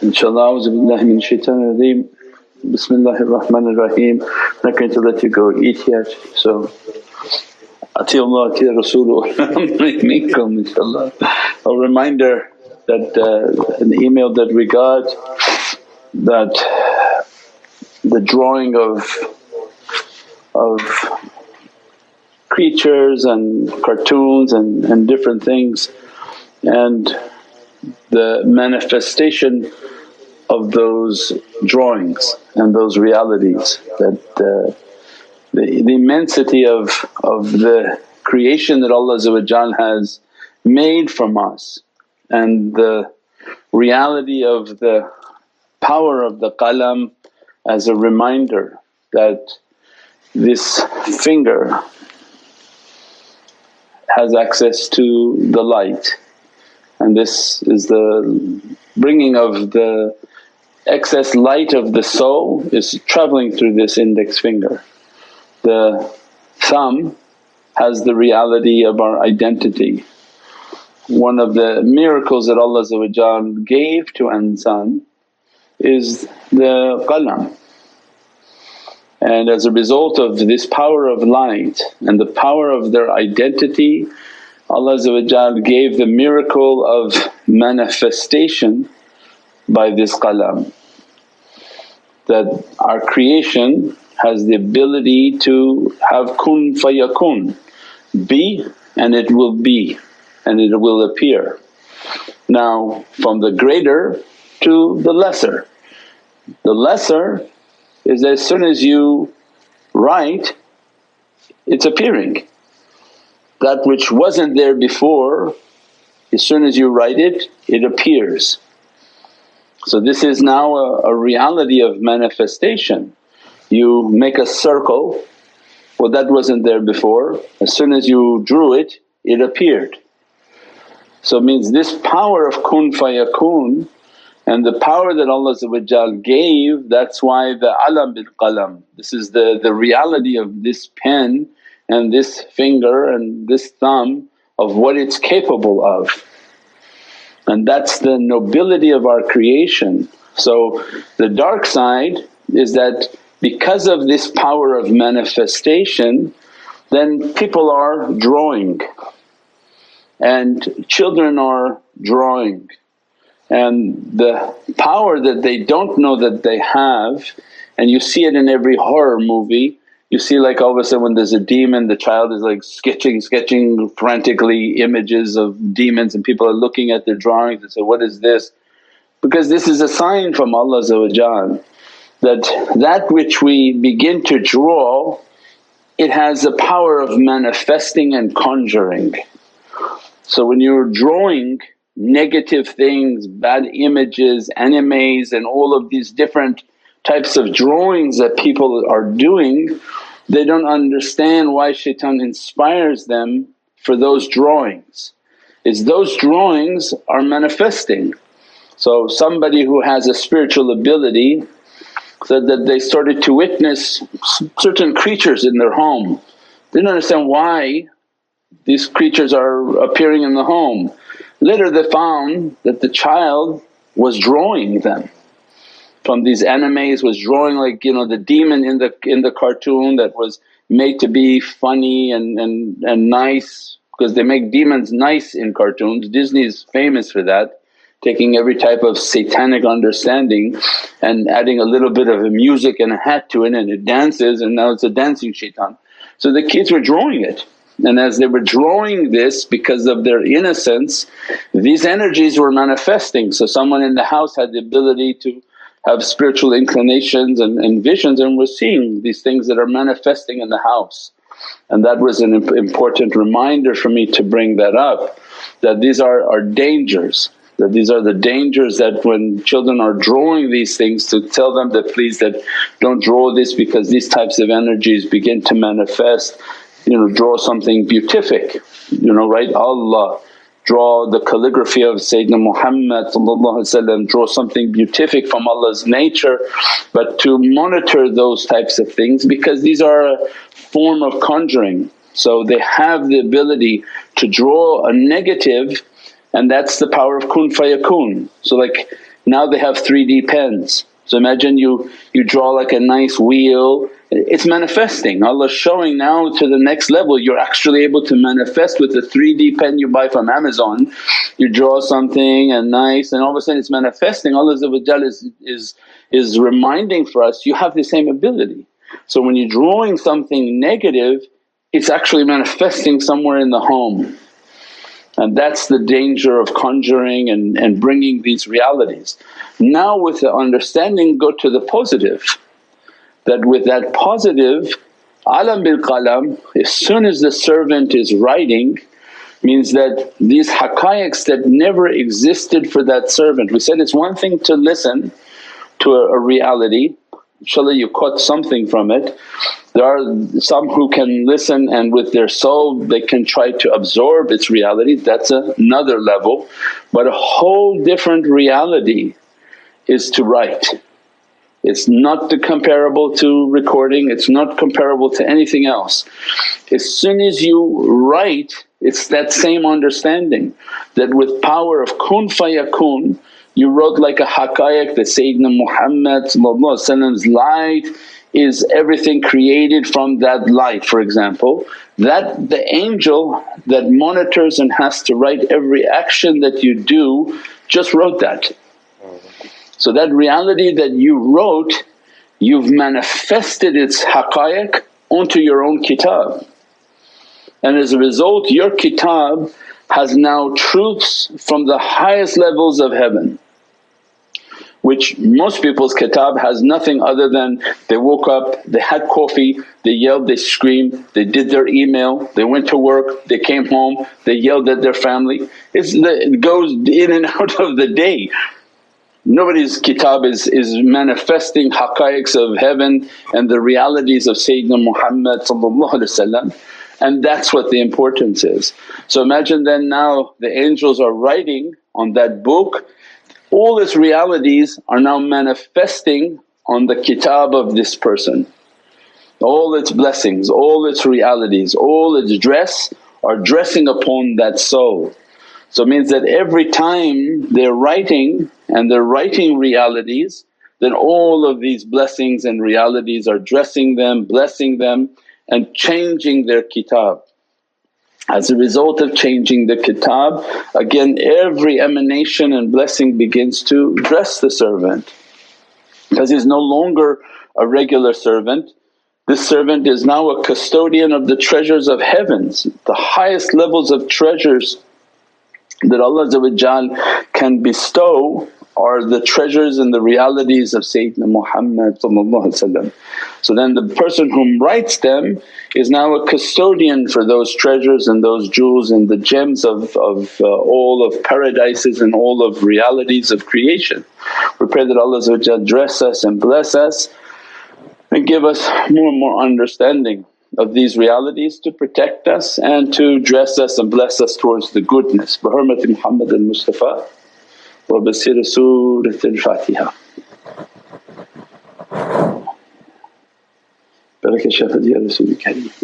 InshaAllah, billahi min shaitanir rajeem. Bismillahir Rahmanir Rahim. Not going to let you go eat yet, so Ati Allah, Ati Rasulullah inshaAllah. A reminder that uh, an email that we got that the drawing of of creatures and cartoons and, and different things and the manifestation of those drawings and those realities that uh, the, the immensity of, of the creation that Allah has made from us and the reality of the power of the qalam as a reminder that this finger has access to the light and this is the bringing of the excess light of the soul is travelling through this index finger. The thumb has the reality of our identity. One of the miracles that Allah gave to insan is the qalam. And as a result of this power of light and the power of their identity Allah gave the miracle of manifestation by this qalam that our creation has the ability to have kun fayakun, be and it will be and it will appear. Now from the greater to the lesser. The lesser is as soon as you write it's appearing. That which wasn't there before, as soon as you write it, it appears. So this is now a, a reality of manifestation. You make a circle, well that wasn't there before, as soon as you drew it, it appeared. So it means this power of kun fayakun and the power that Allah gave that's why the alam bil qalam. This is the, the reality of this pen and this finger and this thumb of what it's capable of. And that's the nobility of our creation. So the dark side is that because of this power of manifestation then people are drawing and children are drawing and the power that they don't know that they have and you see it in every horror movie you see like all of a sudden when there's a demon the child is like sketching sketching frantically images of demons and people are looking at their drawings and say, what is this? Because this is a sign from Allah that that which we begin to draw it has the power of manifesting and conjuring. So when you're drawing negative things, bad images, animes and all of these different types of drawings that people are doing, they don't understand why shaitan inspires them for those drawings. It's those drawings are manifesting. So somebody who has a spiritual ability said that they started to witness certain creatures in their home. They didn't understand why these creatures are appearing in the home. Later they found that the child was drawing them from these animes was drawing like you know the demon in the in the cartoon that was made to be funny and and, and nice because they make demons nice in cartoons. Disney is famous for that, taking every type of satanic understanding and adding a little bit of a music and a hat to it and it dances and now it's a dancing shaitan. So the kids were drawing it and as they were drawing this because of their innocence these energies were manifesting. So someone in the house had the ability to have spiritual inclinations and, and visions and we're seeing these things that are manifesting in the house. And that was an important reminder for me to bring that up that these are, are dangers that these are the dangers that when children are drawing these things to tell them that please that don't draw this because these types of energies begin to manifest you know draw something beatific you know right Allah draw the calligraphy of Sayyidina Muhammad draw something beatific from Allah's nature but to monitor those types of things because these are a form of conjuring. So they have the ability to draw a negative and that's the power of kun fayakun. So like now they have 3D pens. So imagine you, you draw like a nice wheel, it's manifesting. Allah's showing now to the next level you're actually able to manifest with the 3D pen you buy from Amazon. You draw something and nice and all of a sudden it's manifesting. Allah is, is, is reminding for us you have the same ability. So when you're drawing something negative it's actually manifesting somewhere in the home. And that's the danger of conjuring and, and bringing these realities. Now with the understanding go to the positive, that with that positive alam bil qalam as soon as the servant is writing means that these haqqaiqs that never existed for that servant. We said it's one thing to listen to a, a reality, inshaAllah you caught something from it there are some who can listen and with their soul they can try to absorb its reality, that's another level. But a whole different reality is to write. It's not comparable to recording, it's not comparable to anything else. As soon as you write it's that same understanding that with power of kun fayakun you wrote like a haqqaiq that Sayyidina Muhammad's light is everything created from that light for example. That the angel that monitors and has to write every action that you do just wrote that. So that reality that you wrote you've manifested its haqqaiq onto your own kitab. And as a result your kitab has now truths from the highest levels of heaven which most people's kitab has nothing other than they woke up, they had coffee, they yelled, they screamed, they did their email, they went to work, they came home, they yelled at their family. It's it goes in and out of the day. Nobody's kitab is, is manifesting haqqaiqs of heaven and the realities of Sayyidina Muhammad and that's what the importance is. So imagine then now the angels are writing on that book all its realities are now manifesting on the kitab of this person. All its blessings, all its realities, all its dress are dressing upon that soul. So it means that every time they're writing and they're writing realities then all of these blessings and realities are dressing them, blessing them and changing their kitab. As a result of changing the kitab, again every emanation and blessing begins to dress the servant because he's no longer a regular servant. This servant is now a custodian of the treasures of heavens, the highest levels of treasures that Allah can bestow are the treasures and the realities of Sayyidina Muhammad so then the person whom writes them is now a custodian for those treasures and those jewels and the gems of, of uh, all of paradises and all of realities of creation. We pray that Allah dress us and bless us and give us more and more understanding of these realities to protect us and to dress us and bless us towards the goodness. Bi hurmati Muhammad al-Mustafa wa bi siri Fatiha. Rasul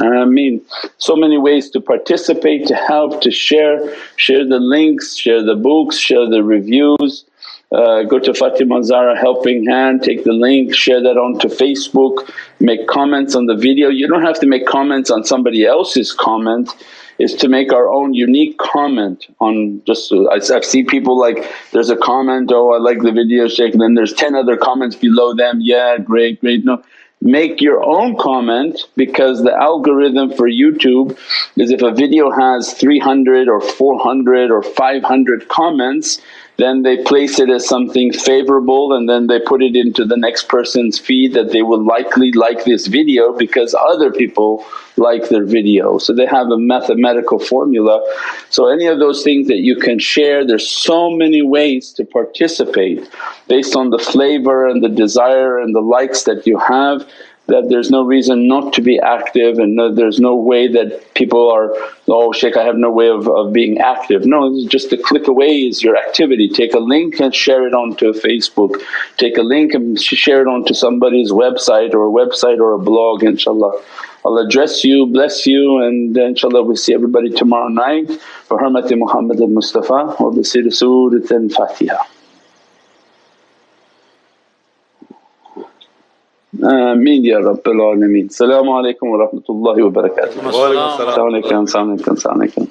Ameen. So many ways to participate, to help, to share, share the links, share the books, share the reviews. Uh, go to Fatima Zahra Helping Hand, take the link, share that onto Facebook, make comments on the video. You don't have to make comments on somebody else's comment is to make our own unique comment on just I've seen people like there's a comment, oh I like the video Shaykh then there's 10 other comments below them, yeah great, great. No, make your own comment because the algorithm for YouTube is if a video has 300 or 400 or 500 comments then they place it as something favorable and then they put it into the next person's feed that they will likely like this video because other people like their video. So they have a mathematical formula. So any of those things that you can share, there's so many ways to participate based on the flavor and the desire and the likes that you have that there's no reason not to be active and no, there's no way that people are, oh Shaykh I have no way of, of being active. No, just a click away is your activity. Take a link and share it onto Facebook, take a link and share it onto somebody's website or a website or a blog inshaAllah. Allah dress you, bless you and inshaAllah we see everybody tomorrow night. Bi hurmati Muhammad al-Mustafa wa bi Surat آمين يا رب العالمين؟ السلام عليكم ورحمة الله وبركاته. وعليكم السلام. السلام عليكم السلام عليكم السلام عليكم.